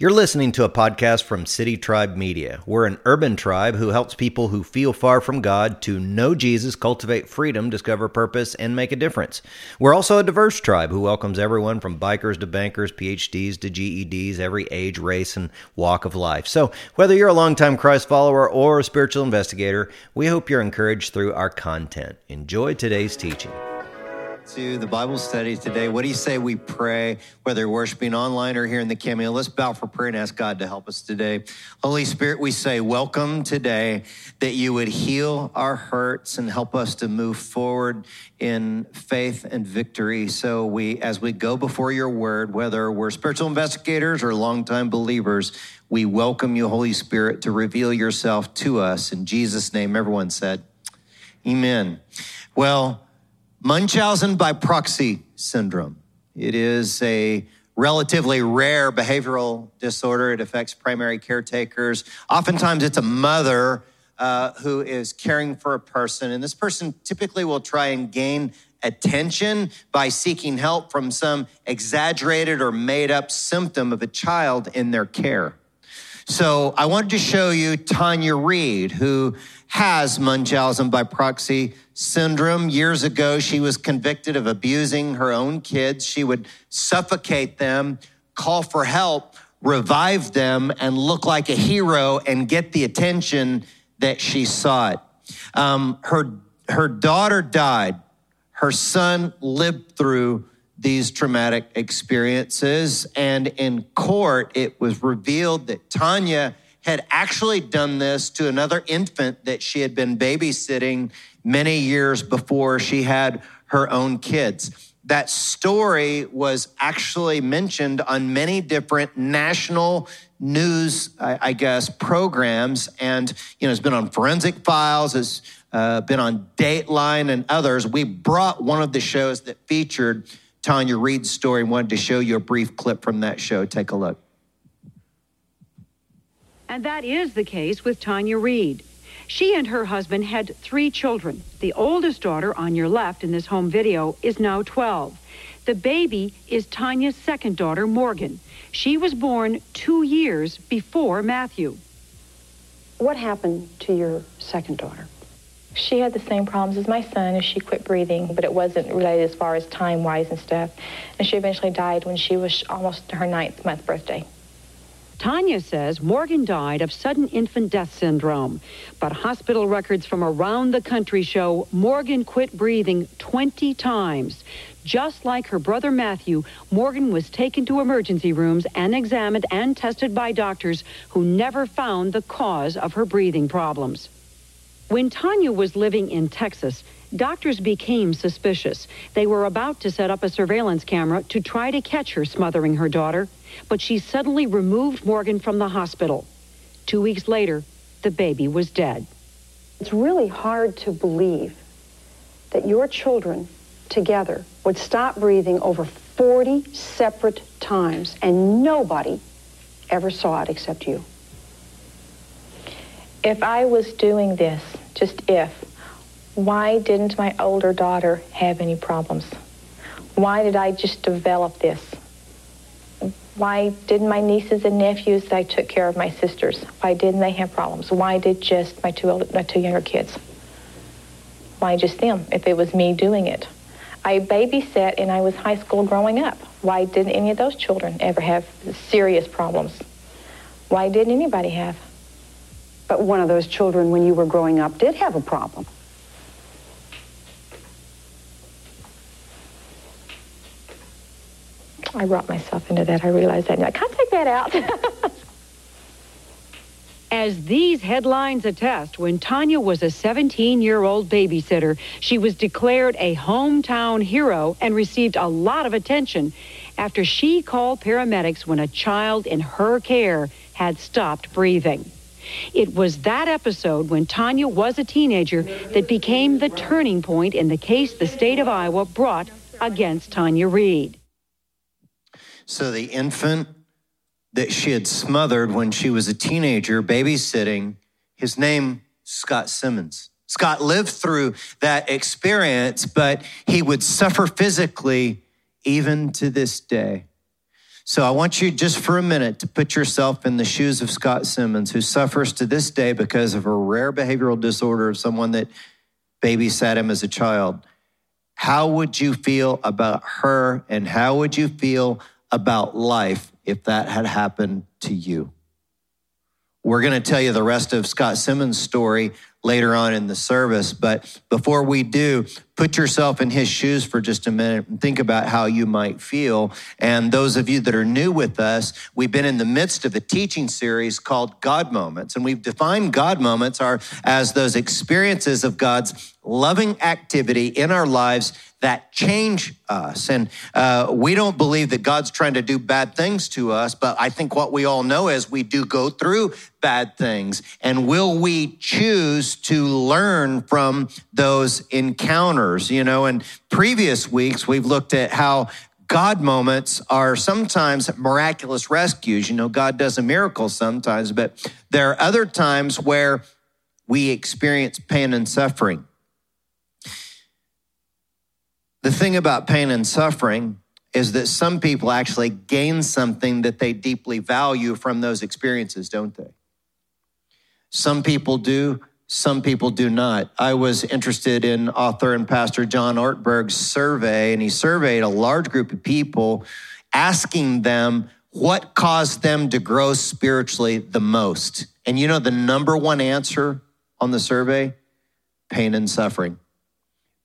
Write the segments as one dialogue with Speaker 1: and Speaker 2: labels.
Speaker 1: You're listening to a podcast from City Tribe Media. We're an urban tribe who helps people who feel far from God to know Jesus, cultivate freedom, discover purpose, and make a difference. We're also a diverse tribe who welcomes everyone from bikers to bankers, PhDs to GEDs, every age, race, and walk of life. So, whether you're a longtime Christ follower or a spiritual investigator, we hope you're encouraged through our content. Enjoy today's teaching
Speaker 2: to the Bible study today. What do you say we pray, whether worshiping online or here in the cameo? Let's bow for prayer and ask God to help us today. Holy Spirit, we say, welcome today, that you would heal our hurts and help us to move forward in faith and victory. So we, as we go before your word, whether we're spiritual investigators or longtime believers, we welcome you, Holy Spirit, to reveal yourself to us. In Jesus' name, everyone said, Amen. Well, Munchausen by proxy syndrome. It is a relatively rare behavioral disorder. It affects primary caretakers. Oftentimes, it's a mother uh, who is caring for a person, and this person typically will try and gain attention by seeking help from some exaggerated or made up symptom of a child in their care. So, I wanted to show you Tanya Reid, who has Munchausen by proxy syndrome. Years ago, she was convicted of abusing her own kids. She would suffocate them, call for help, revive them, and look like a hero and get the attention that she sought. Um, her, her daughter died. Her son lived through these traumatic experiences. And in court, it was revealed that Tanya had actually done this to another infant that she had been babysitting many years before she had her own kids. That story was actually mentioned on many different national news, I, guess, programs. And, you know, it's been on Forensic Files, it's uh, been on Dateline and others. We brought one of the shows that featured Tanya Reid's story and wanted to show you a brief clip from that show. Take a look.
Speaker 3: And that is the case with Tanya Reid. She and her husband had three children. The oldest daughter on your left in this home video is now 12. The baby is Tanya's second daughter, Morgan. She was born two years before Matthew.
Speaker 4: What happened to your second daughter?
Speaker 5: She had the same problems as my son as she quit breathing, but it wasn't related as far as time-wise and stuff. And she eventually died when she was almost her ninth month birthday.
Speaker 3: Tanya says Morgan died of sudden infant death syndrome, but hospital records from around the country show Morgan quit breathing 20 times. Just like her brother Matthew, Morgan was taken to emergency rooms and examined and tested by doctors who never found the cause of her breathing problems. When Tanya was living in Texas, doctors became suspicious. They were about to set up a surveillance camera to try to catch her smothering her daughter but she suddenly removed Morgan from the hospital. Two weeks later, the baby was dead.
Speaker 4: It's really hard to believe that your children together would stop breathing over 40 separate times and nobody ever saw it except you.
Speaker 5: If I was doing this, just if, why didn't my older daughter have any problems? Why did I just develop this? Why didn't my nieces and nephews that I took care of my sisters? Why didn't they have problems? Why did just my two, older, my two younger kids? Why just them if it was me doing it? I babysat and I was high school growing up. Why didn't any of those children ever have serious problems? Why didn't anybody have?
Speaker 4: But one of those children, when you were growing up, did have a problem.
Speaker 5: I brought myself into that. I realized that. I can't take that out.
Speaker 3: As these headlines attest, when Tanya was a 17 year old babysitter, she was declared a hometown hero and received a lot of attention after she called paramedics when a child in her care had stopped breathing. It was that episode when Tanya was a teenager that became the turning point in the case the state of Iowa brought against Tanya Reid.
Speaker 2: So the infant that she had smothered when she was a teenager babysitting, his name, Scott Simmons. Scott lived through that experience, but he would suffer physically even to this day. So I want you just for a minute to put yourself in the shoes of Scott Simmons, who suffers to this day because of a rare behavioral disorder of someone that babysat him as a child. How would you feel about her and how would you feel about life if that had happened to you? We're going to tell you the rest of Scott Simmons' story later on in the service. But before we do, put yourself in his shoes for just a minute and think about how you might feel. And those of you that are new with us, we've been in the midst of a teaching series called God Moments. And we've defined God moments are as those experiences of God's loving activity in our lives that change us. And uh, we don't believe that God's trying to do bad things to us, but I think what we all know is we do go through bad things. And will we choose to learn from those encounters? You know, in previous weeks, we've looked at how God moments are sometimes miraculous rescues. You know, God does a miracle sometimes, but there are other times where we experience pain and suffering. The thing about pain and suffering is that some people actually gain something that they deeply value from those experiences, don't they? Some people do, some people do not. I was interested in author and pastor John Ortberg's survey, and he surveyed a large group of people, asking them what caused them to grow spiritually the most. And you know the number one answer on the survey? Pain and suffering.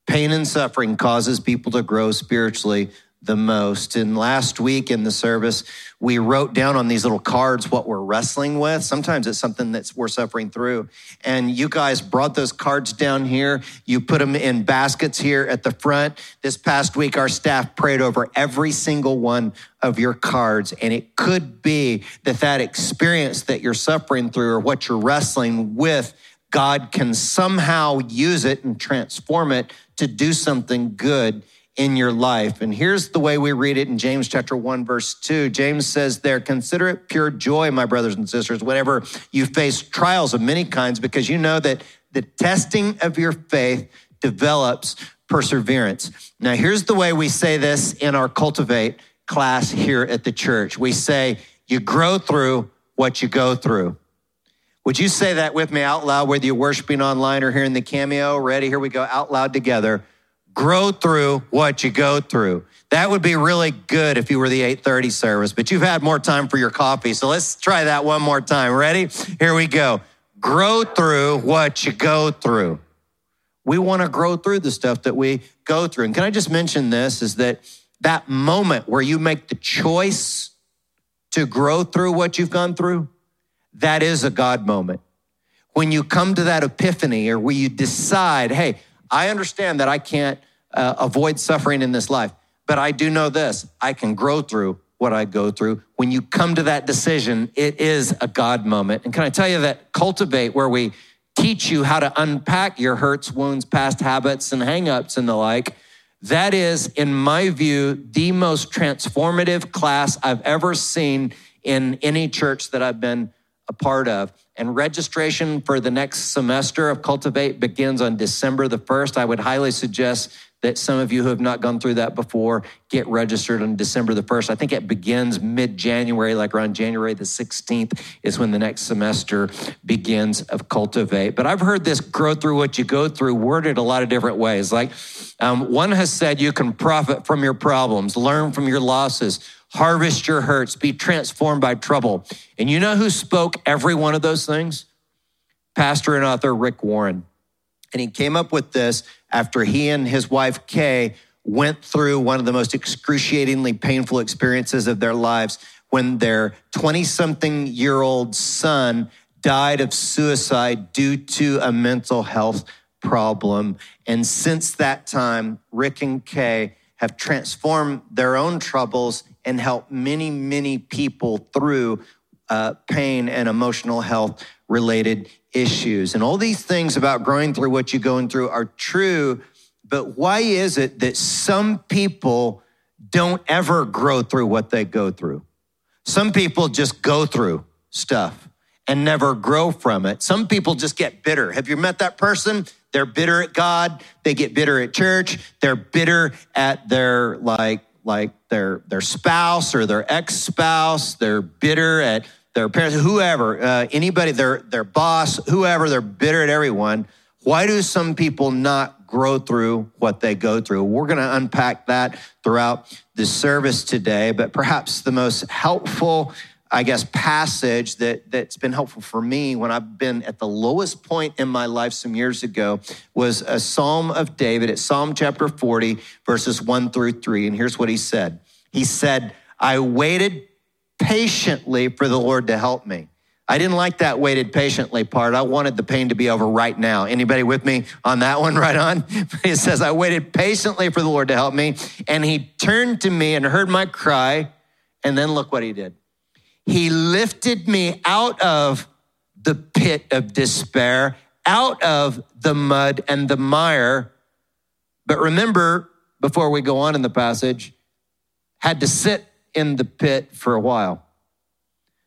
Speaker 2: Pain and suffering causes people to grow spiritually the most. And last week in the service, we wrote down on these little cards what we're wrestling with. Sometimes it's something that we're suffering through. And you guys brought those cards down here. You put them in baskets here at the front. This past week, our staff prayed over every single one of your cards. And it could be that that experience that you're suffering through or what you're wrestling with God can somehow use it and transform it to do something good in your life. And here's the way we read it in James chapter 1 verse 2. James says there, consider it pure joy, my brothers and sisters, whenever you face trials of many kinds, because you know that the testing of your faith develops perseverance. Now, here's the way we say this in our cultivate class here at the church. We say, you grow through what you go through. Would you say that with me out loud, whether you're worshiping online or here in the cameo? Ready? Here we go out loud together. Grow through what you go through. That would be really good if you were the 830 service, but you've had more time for your coffee. So let's try that one more time. Ready? Here we go. Grow through what you go through. We want to grow through the stuff that we go through. And can I just mention this is that that moment where you make the choice to grow through what you've gone through, that is a God moment. When you come to that epiphany or where you decide, hey, I understand that I can't uh, avoid suffering in this life, but I do know this I can grow through what I go through. When you come to that decision, it is a God moment. And can I tell you that cultivate where we teach you how to unpack your hurts, wounds, past habits, and hangups and the like. That is, in my view, the most transformative class I've ever seen in any church that I've been a part of. And registration for the next semester of Cultivate begins on December the 1st. I would highly suggest that some of you who have not gone through that before get registered on December the 1st. I think it begins mid January, like around January the 16th is when the next semester begins of Cultivate. But I've heard this grow through what you go through worded a lot of different ways. Like um, one has said you can profit from your problems, learn from your losses, harvest your hurts, be transformed by trouble. And you know who spoke every one of those things? Pastor and author Rick Warren. And he came up with this after he and his wife, Kay, went through one of the most excruciatingly painful experiences of their lives when their 20 something year old son died of suicide due to a mental health problem. And since that time, Rick and Kay have transformed their own troubles and help many, many people through uh, pain and emotional health related issues. And all these things about growing through what you're going through are true, but why is it that some people don't ever grow through what they go through? Some people just go through stuff and never grow from it. Some people just get bitter. Have you met that person? They're bitter at God. They get bitter at church. They're bitter at their like like their their spouse or their ex-spouse, they're bitter at their parents, whoever, uh, anybody, their their boss, whoever, they're bitter at everyone. Why do some people not grow through what they go through? We're going to unpack that throughout the service today, but perhaps the most helpful I guess, passage that, that's been helpful for me when I've been at the lowest point in my life some years ago was a Psalm of David. It's Psalm chapter 40, verses 1 through 3. And here's what he said He said, I waited patiently for the Lord to help me. I didn't like that waited patiently part. I wanted the pain to be over right now. Anybody with me on that one right on? It says, I waited patiently for the Lord to help me. And he turned to me and heard my cry. And then look what he did. He lifted me out of the pit of despair, out of the mud and the mire. But remember, before we go on in the passage, had to sit in the pit for a while.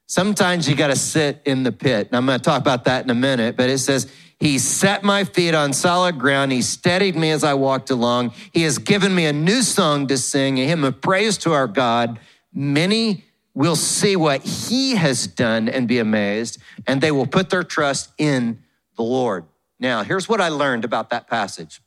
Speaker 2: Sometimes you got to sit in the pit. And I'm going to talk about that in a minute, but it says, He set my feet on solid ground. He steadied me as I walked along. He has given me a new song to sing, a hymn of praise to our God. Many will see what he has done and be amazed, and they will put their trust in the Lord. Now, here's what I learned about that passage.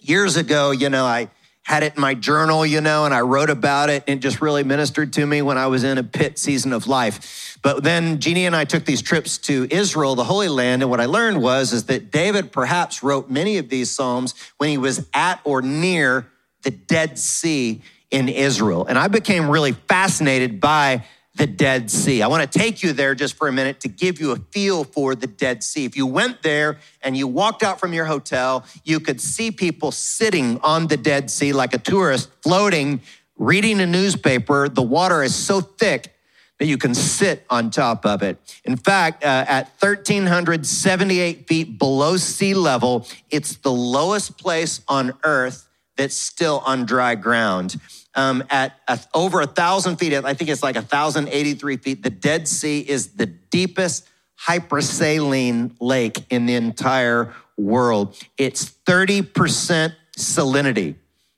Speaker 2: Years ago, you know, I had it in my journal, you know, and I wrote about it, and it just really ministered to me when I was in a pit season of life. But then Jeannie and I took these trips to Israel, the Holy Land, and what I learned was is that David perhaps wrote many of these psalms when he was at or near the Dead Sea in Israel. And I became really fascinated by the Dead Sea. I want to take you there just for a minute to give you a feel for the Dead Sea. If you went there and you walked out from your hotel, you could see people sitting on the Dead Sea like a tourist, floating, reading a newspaper. The water is so thick that you can sit on top of it. In fact, uh, at 1,378 feet below sea level, it's the lowest place on earth that's still on dry ground um, at a, over a thousand feet. I think it's like a thousand eighty-three feet. The Dead Sea is the deepest hypersaline lake in the entire world. It's thirty percent salinity.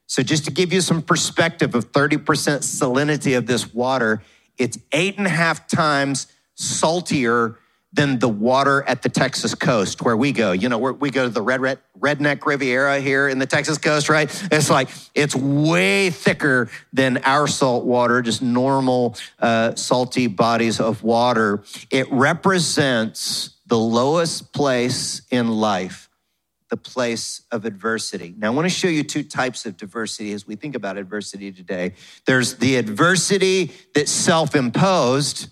Speaker 2: So just to give you some perspective of thirty percent salinity of this water, it's eight and a half times saltier than the water at the Texas coast where we go. You know, we go to the red, red, redneck Riviera here in the Texas coast, right? It's like, it's way thicker than our salt water, just normal uh, salty bodies of water. It represents the lowest place in life, the place of adversity. Now, I want to show you two types of diversity as we think about adversity today. There's the adversity that's self imposed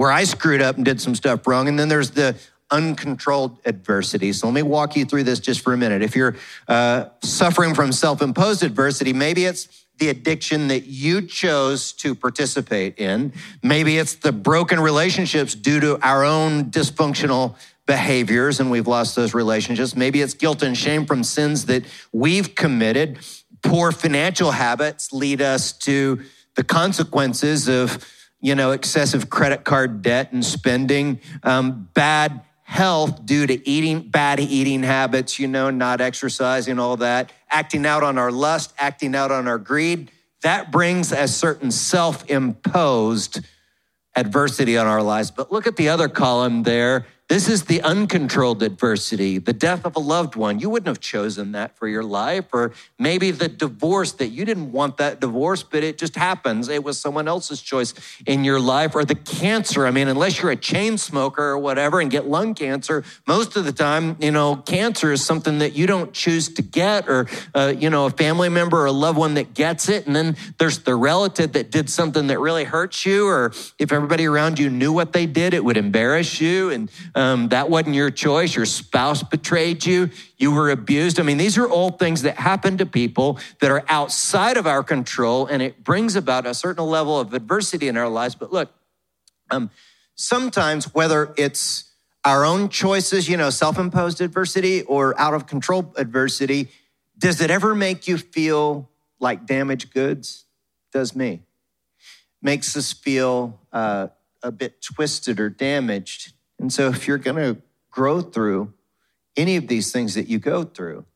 Speaker 2: where I screwed up and did some stuff wrong. And then there's the uncontrolled adversity. So let me walk you through this just for a minute. If you're uh, suffering from self imposed adversity, maybe it's the addiction that you chose to participate in. Maybe it's the broken relationships due to our own dysfunctional behaviors and we've lost those relationships. Maybe it's guilt and shame from sins that we've committed. Poor financial habits lead us to the consequences of you know, excessive credit card debt and spending, um, bad health due to eating, bad eating habits, you know, not exercising, all that, acting out on our lust, acting out on our greed. That brings a certain self imposed adversity on our lives. But look at the other column there this is the uncontrolled adversity, the death of a loved one. You wouldn't have chosen that for your life, or maybe the divorce that you didn't want that divorce, but it just happens. It was someone else's choice in your life, or the cancer. I mean, unless you're a chain smoker or whatever and get lung cancer, most of the time, you know, cancer is something that you don't choose to get, or, uh, you know, a family member or a loved one that gets it. And then there's the relative that did something that really hurts you, or if everybody around you knew what they did, it would embarrass you. And um, that wasn't your choice. Your spouse betrayed you. You were abused. I mean, these are all things that happen to people that are outside of our control, and it brings about a certain level of adversity in our lives. But look, um, sometimes whether it's our own choices, you know, self imposed adversity or out of control adversity, does it ever make you feel like damaged goods? Does me. Makes us feel uh, a bit twisted or damaged. And so, if you're going to grow through any of these things that you go through,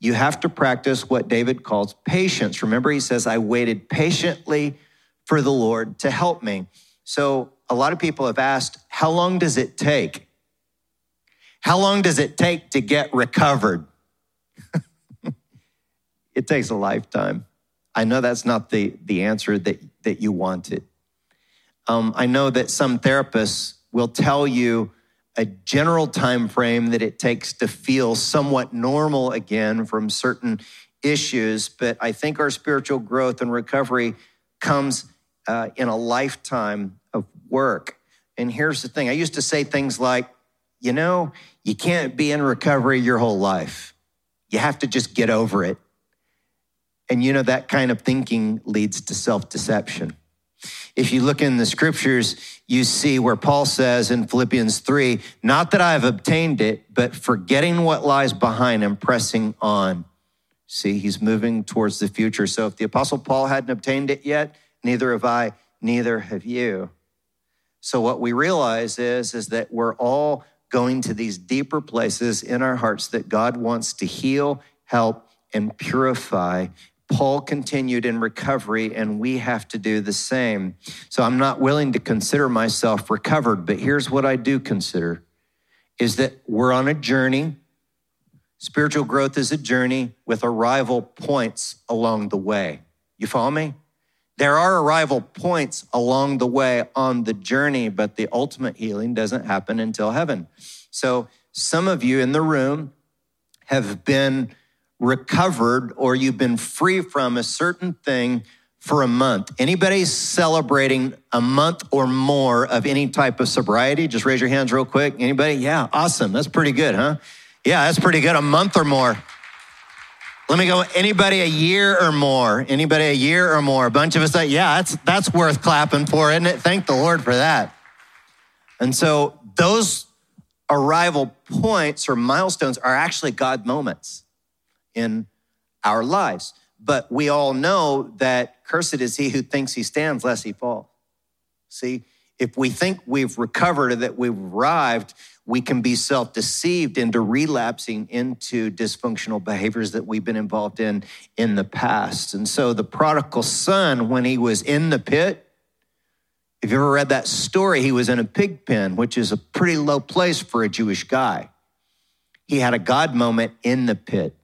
Speaker 2: you have to practice what David calls patience. Remember, he says, I waited patiently for the Lord to help me. So a lot of people have asked, how long does it take? How long does it take to get recovered? it takes a lifetime. I know that's not the, the answer that, that you wanted. Um, I know that some therapists will tell you a general time frame that it takes to feel somewhat normal again from certain issues, but I think our spiritual growth and recovery comes uh, in a lifetime of work. And here's the thing I used to say things like, you know, you can't be in recovery your whole life. You have to just get over it. And you know, that kind of thinking leads to self deception. If you look in the scriptures, you see where Paul says in Philippians 3 not that I have obtained it, but forgetting what lies behind and pressing on. See, he's moving towards the future. So if the Apostle Paul hadn't obtained it yet, neither have I, neither have you. So what we realize is, is that we're all going to these deeper places in our hearts that God wants to heal, help, and purify. Paul continued in recovery, and we have to do the same. So I'm not willing to consider myself recovered, but here's what I do consider is that we're on a journey. Spiritual growth is a journey with arrival points along the way. You follow me? There are arrival points along the way on the journey, but the ultimate healing doesn't happen until heaven. So some of you in the room have been recovered or you've been free from a certain thing for a month. Anybody celebrating a month or more of any type of sobriety? Just raise your hands real quick. Anybody? Yeah, awesome. That's pretty good, huh? Yeah, that's pretty good. A month or more. Let me go. Anybody a year or more? Anybody a year or more? A bunch of us say, yeah, that's that's worth clapping for, isn't it? Thank the Lord for that. And so those arrival points or milestones are actually God moments in our lives. But we all know that cursed is he who thinks he stands lest he fall. See, if we think we've recovered or that we've arrived, we can be self deceived into relapsing into dysfunctional behaviors that we've been involved in in the past. And so the prodigal son, when he was in the pit, if you ever read that story, he was in a pig pen, which is a pretty low place for a Jewish guy. He had a God moment in the pit.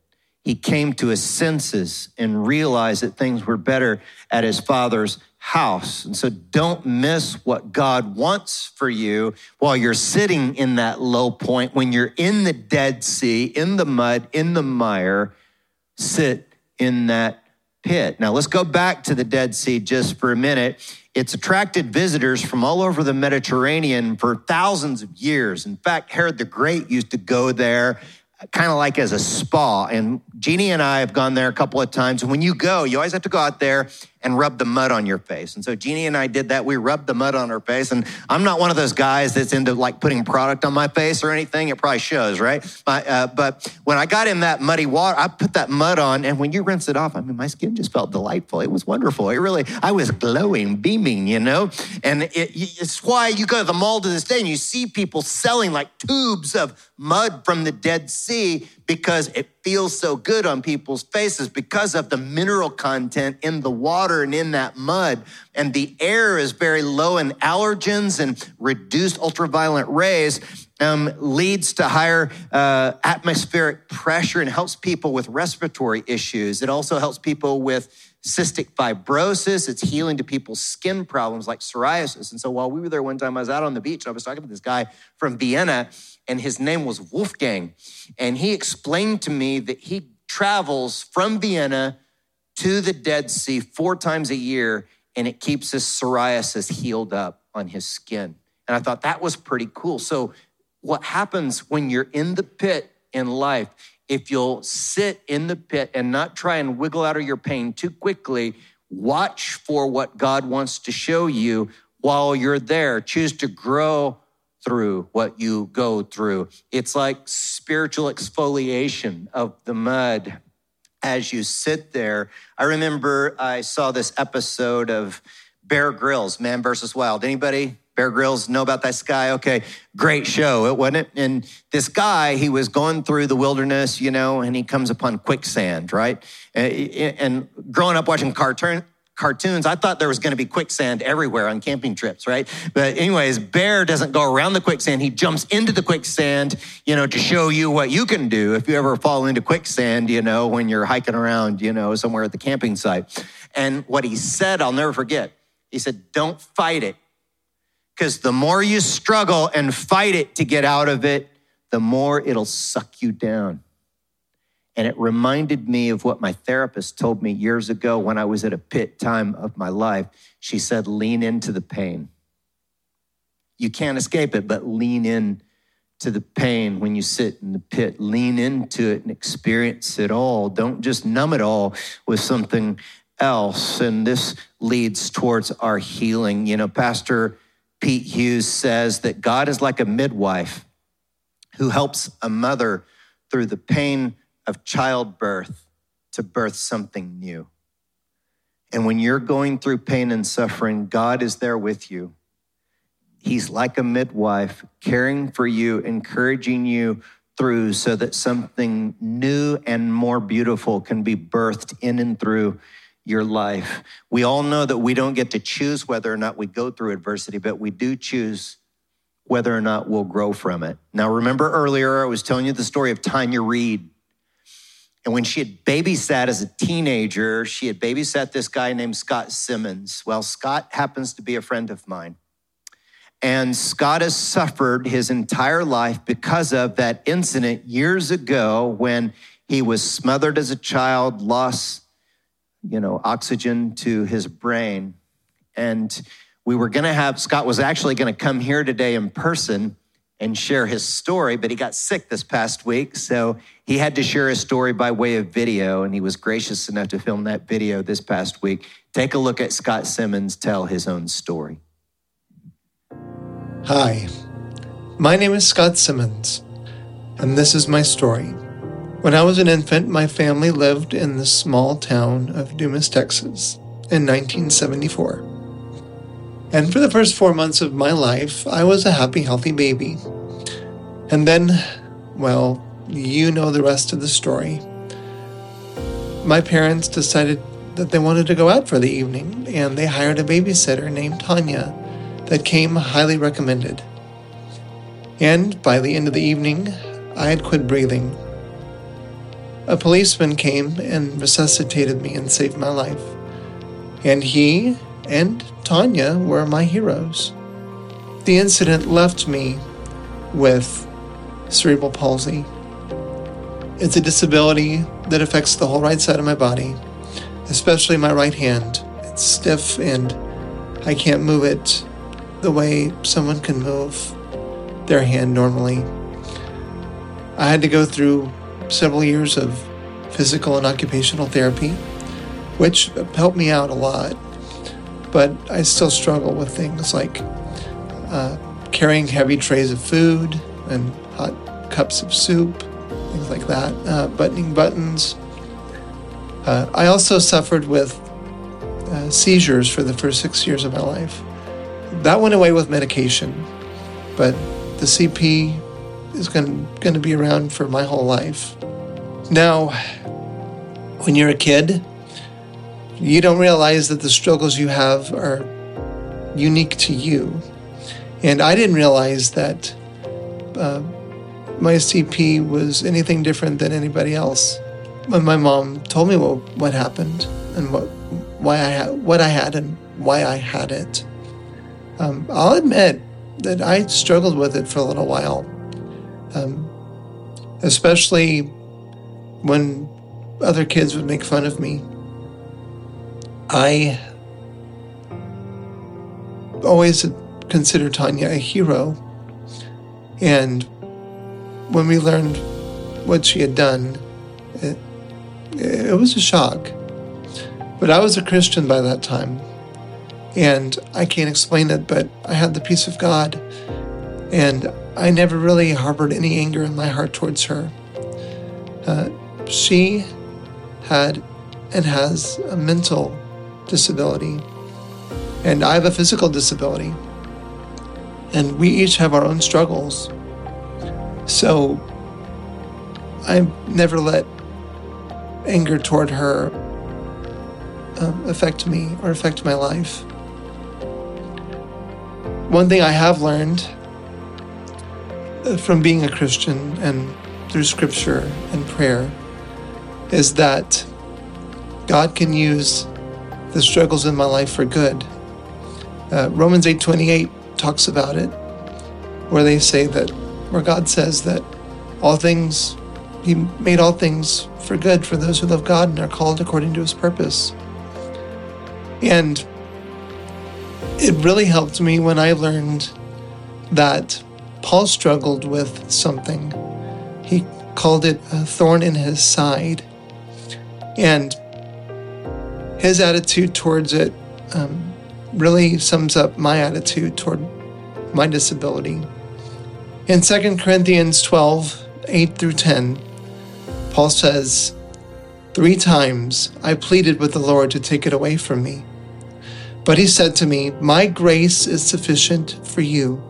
Speaker 2: He came to his senses and realized that things were better at his father's house. And so don't miss what God wants for you while you're sitting in that low point. When you're in the Dead Sea, in the mud, in the mire, sit in that pit. Now let's go back to the Dead Sea just for a minute. It's attracted visitors from all over the Mediterranean for thousands of years. In fact, Herod the Great used to go there kind of like as a spa. And Jeannie and I have gone there a couple of times. And when you go, you always have to go out there and rub the mud on your face. And so Jeannie and I did that. We rubbed the mud on our face. And I'm not one of those guys that's into like putting product on my face or anything. It probably shows, right? uh, but when I got in that muddy water, I put that mud on. And when you rinse it off, I mean, my skin just felt delightful. It was wonderful. It really, I was glowing, beaming, you know? And it, it's why you go to the mall to this day and you see people selling like tubes of mud from the Dead Sea because it feels so good on people's faces because of the mineral content in the water and in that mud. And the air is very low in allergens and reduced ultraviolet rays. Um, leads to higher uh, atmospheric pressure and helps people with respiratory issues. It also helps people with cystic fibrosis. It's healing to people's skin problems like psoriasis. And so while we were there one time, I was out on the beach and I was talking to this guy from Vienna and his name was Wolfgang. And he explained to me that he travels from Vienna to the Dead Sea four times a year, and it keeps his psoriasis healed up on his skin. And I thought that was pretty cool. So, what happens when you're in the pit in life, if you'll sit in the pit and not try and wiggle out of your pain too quickly, watch for what God wants to show you while you're there. Choose to grow through what you go through. It's like spiritual exfoliation of the mud as you sit there. I remember I saw this episode of Bear Grylls, Man versus Wild. Anybody Bear Grylls, know about this guy? Okay, great show, it wasn't it? And this guy, he was going through the wilderness, you know, and he comes upon quicksand, right? Uh, and growing up watching cartoon, cartoons, I thought there was going to be quicksand everywhere on camping trips, right? But anyways, Bear doesn't go around the quicksand. He jumps into the quicksand, you know, to show you what you can do if you ever fall into quicksand, you know, when you're hiking around, you know, somewhere at the camping site. And what he said, I'll never forget. He said, don't fight it. Because the more you struggle and fight it to get out of it, the more it'll suck you down. And it reminded me of what my therapist told me years ago when I was at a pit time of my life. She said, lean into the pain. You can't escape it, but lean in to the pain when you sit in the pit. Lean into it and experience it all. Don't just numb it all with something else. And this leads towards our healing. You know, Pastor Pete Hughes says that God is like a midwife who helps a mother through the pain of childbirth to birth something new. And when you're going through pain and suffering, God is there with you. He's like a midwife, caring for you, encouraging you through so that something new and more beautiful can be birthed in and through your life. We all know that we don't get to choose whether or not we go through adversity, but we do choose whether or not we'll grow from it. Now, remember earlier, I was telling you the story of Tanya Reid. And when she had babysat as a teenager, she had babysat this guy named Scott Simmons. Well, Scott happens to be a friend of mine. And Scott has suffered his entire life because of that incident years ago when he was smothered as a child, lost, you know, oxygen to his brain. And we were going to have, Scott was actually going to come here today in person and share his story, but he got sick this past week. So he had to share his story by way of video, and he was gracious enough to film that video this past week. Take a look at Scott Simmons tell his own story.
Speaker 6: Hi, my name is Scott Simmons, and this is my story. When I was an infant, my family lived in the small town of Dumas, Texas in 1974. And for the first four months of my life, I was a happy, healthy baby. And then, well, you know the rest of the story. My parents decided that they wanted to go out for the evening, and they hired a babysitter named Tanya that came highly recommended. And by the end of the evening, I had quit breathing. A policeman came and resuscitated me and saved my life. And he and Tanya were my heroes. The incident left me with cerebral palsy. It's a disability that affects the whole right side of my body, especially my right hand. It's stiff and I can't move it the way someone can move their hand normally. I had to go through several years of physical and occupational therapy, which helped me out a lot but I still struggle with things like uh, carrying heavy trays of food and hot cups of soup, things like that, uh, buttoning buttons. Uh, I also suffered with uh, seizures for the first six years of my life. That went away with medication, but the CP is going to be around for my whole life. Now, when you're a kid, you don't realize that the struggles you have are unique to you. And I didn't realize that uh, my CP was anything different than anybody else. When my mom told me what, what happened and what why I had what I had and why I had it, um, I'll admit that I struggled with it for a little while, um, especially when other kids would make fun of me I always considered Tanya a hero. And when we learned what she had done, it, it was a shock. But I was a Christian by that time. And I can't explain it, but I had the peace of God. And I never really harbored any anger in my heart towards her. Uh, she had and has a mental disability, and I have a physical disability. and we each have our own struggles. So I never let anger toward her um, affect me or affect my life. One thing I have learned uh, from being a Christian and through scripture and prayer is that God can use the struggles in my life for good. Uh, Romans 8:28 talks about it, where they say that, where God says that all things, He made all things for good for those who love God and are called according to His purpose. And it really helped me when I learned that Paul struggled with something. He called it a thorn in his side. And his attitude towards it um, really sums up my attitude toward my disability. In 2 Corinthians 12 8 through 10, Paul says, Three times I pleaded with the Lord to take it away from me. But he said to me, My grace is sufficient for you,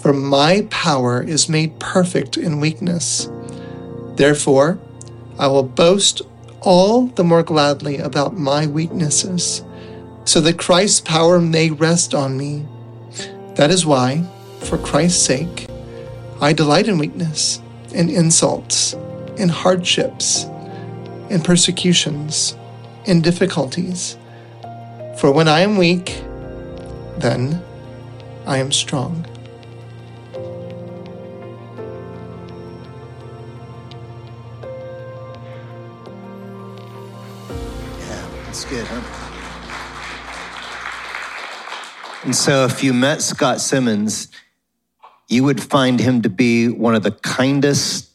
Speaker 6: for my power is made perfect in weakness. Therefore, I will boast all the more gladly about my weaknesses, so that Christ's power may rest on me. That is why, for Christ's sake, I delight in weakness, in insults, in hardships, in persecutions, in difficulties. For when I am weak, then I am strong.
Speaker 2: Good, huh? And so, if you met Scott Simmons, you would find him to be one of the kindest,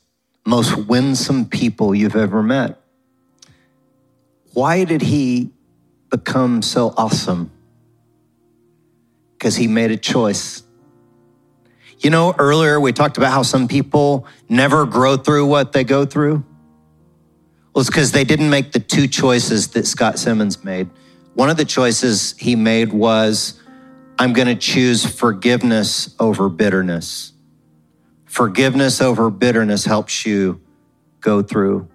Speaker 2: most winsome people you've ever met. Why did he become so awesome? Because he made a choice. You know, earlier we talked about how some people never grow through what they go through. It's because they didn't make the two choices that Scott Simmons made. One of the choices he made was I'm going to choose forgiveness over bitterness. Forgiveness over bitterness helps you go through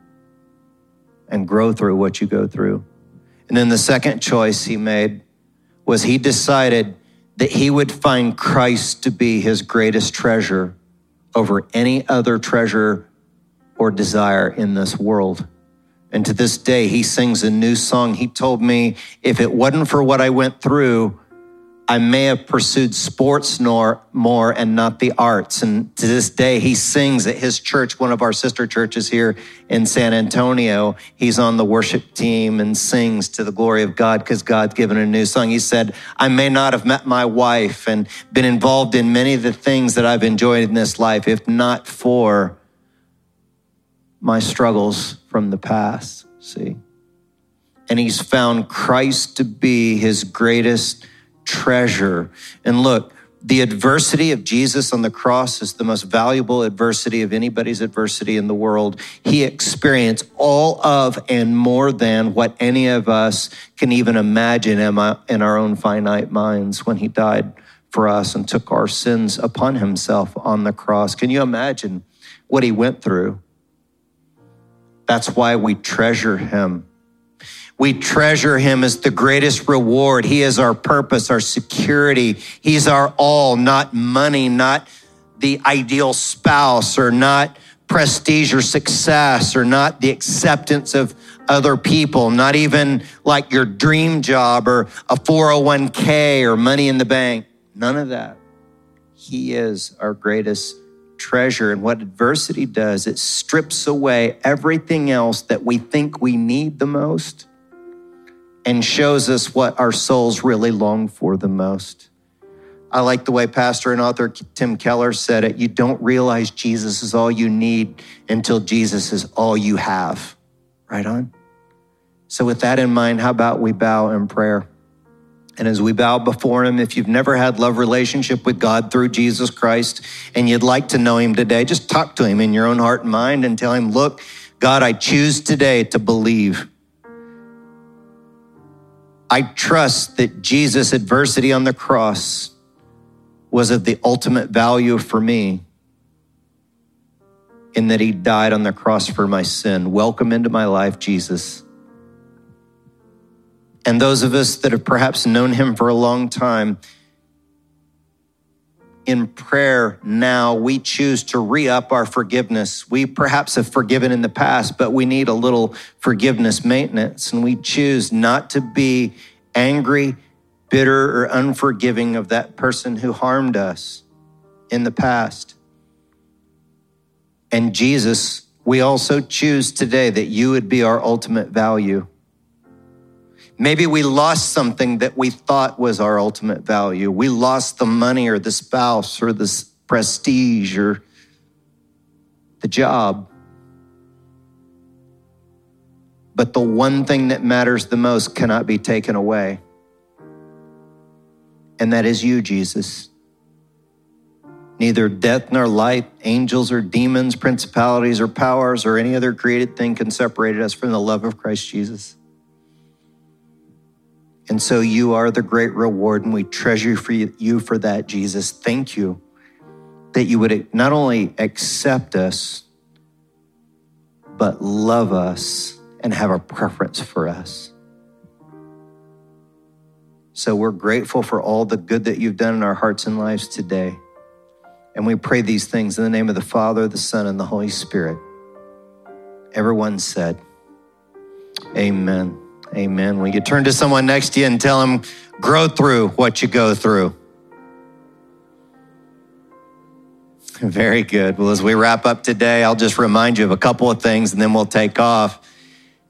Speaker 2: and grow through what you go through. And then the second choice he made was he decided that he would find Christ to be his greatest treasure over any other treasure or desire in this world. And to this day, he sings a new song. He told me, if it wasn't for what I went through, I may have pursued sports nor, more and not the arts. And to this day, he sings at his church, one of our sister churches here in San Antonio. He's on the worship team and sings to the glory of God because God's given a new song. He said, I may not have met my wife and been involved in many of the things that I've enjoyed in this life if not for my struggles from the past. See? And he's found Christ to be his greatest treasure. And look, the adversity of Jesus on the cross is the most valuable adversity of anybody's adversity in the world. He experienced all of and more than what any of us can even imagine in our own finite minds when he died for us and took our sins upon himself on the cross. Can you imagine what he went through? That's why we treasure him. We treasure him as the greatest reward. He is our purpose, our security. He's our all, not money, not the ideal spouse, or not prestige or success, or not the acceptance of other people, not even like your dream job or a 401k or money in the bank. None of that. He is our greatest treasure. And what adversity does, it strips away everything else that we think we need the most and shows us what our souls really long for the most. I like the way Pastor and author Tim Keller said it. You don't realize Jesus is all you need until Jesus is all you have. Right on? So, with that in mind, how about we bow in prayer? And as we bow before him, if you've never had love relationship with God through Jesus Christ and you'd like to know him today, just talk to him in your own heart and mind and tell him, look, God, I choose today to believe. I trust that Jesus' adversity on the cross was of the ultimate value for me in that he died on the cross for my sin. Welcome into my life, Jesus. And those of us that have perhaps known him for a long time, in prayer now, we choose to re up our forgiveness. We perhaps have forgiven in the past, but we need a little forgiveness maintenance. And we choose not to be angry, bitter, or unforgiving of that person who harmed us in the past. And Jesus, we also choose today that you would be our ultimate value. Maybe we lost something that we thought was our ultimate value. We lost the money or the spouse or the prestige or the job. But the one thing that matters the most cannot be taken away. And that is you, Jesus. Neither death nor life, angels or demons, principalities or powers, or any other created thing can separate us from the love of Christ Jesus. And so you are the great reward, and we treasure for you for that, Jesus. Thank you that you would not only accept us, but love us and have a preference for us. So we're grateful for all the good that you've done in our hearts and lives today. And we pray these things in the name of the Father, the Son, and the Holy Spirit. Everyone said, Amen. Amen. When you turn to someone next to you and tell them, grow through what you go through? Very good. Well, as we wrap up today, I'll just remind you of a couple of things and then we'll take off.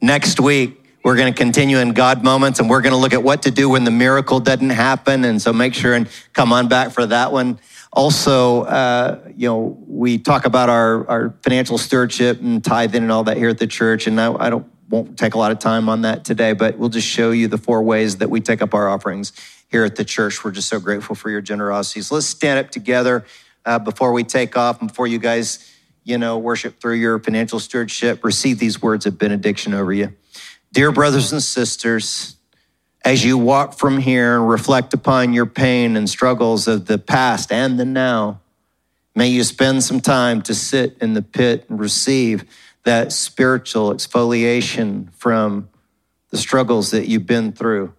Speaker 2: Next week, we're going to continue in God moments and we're going to look at what to do when the miracle doesn't happen. And so make sure and come on back for that one. Also, uh, you know, we talk about our, our financial stewardship and tithing and all that here at the church. And I, I don't won't take a lot of time on that today, but we'll just show you the four ways that we take up our offerings here at the church. We're just so grateful for your generosity. So let's stand up together uh, before we take off and before you guys, you know, worship through your financial stewardship. Receive these words of benediction over you. Dear brothers and sisters, as you walk from here and reflect upon your pain and struggles of the past and the now, may you spend some time to sit in the pit and receive that spiritual exfoliation from the struggles that you've been through.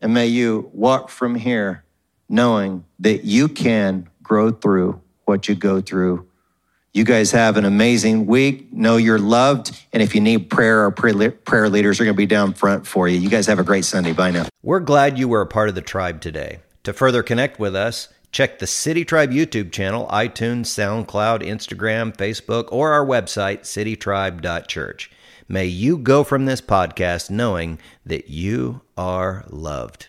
Speaker 2: And may you walk from here knowing that you can grow through what you go through. You guys have an amazing week. Know you're loved. And if you need prayer, our prayer leaders are going to be down front for you. You guys have a great Sunday. Bye now.
Speaker 1: We're glad you were a part of the tribe today. To further connect with us, Check the City Tribe YouTube channel, iTunes, SoundCloud, Instagram, Facebook, or our website, citytribe.church. May you go from this podcast knowing that you are loved.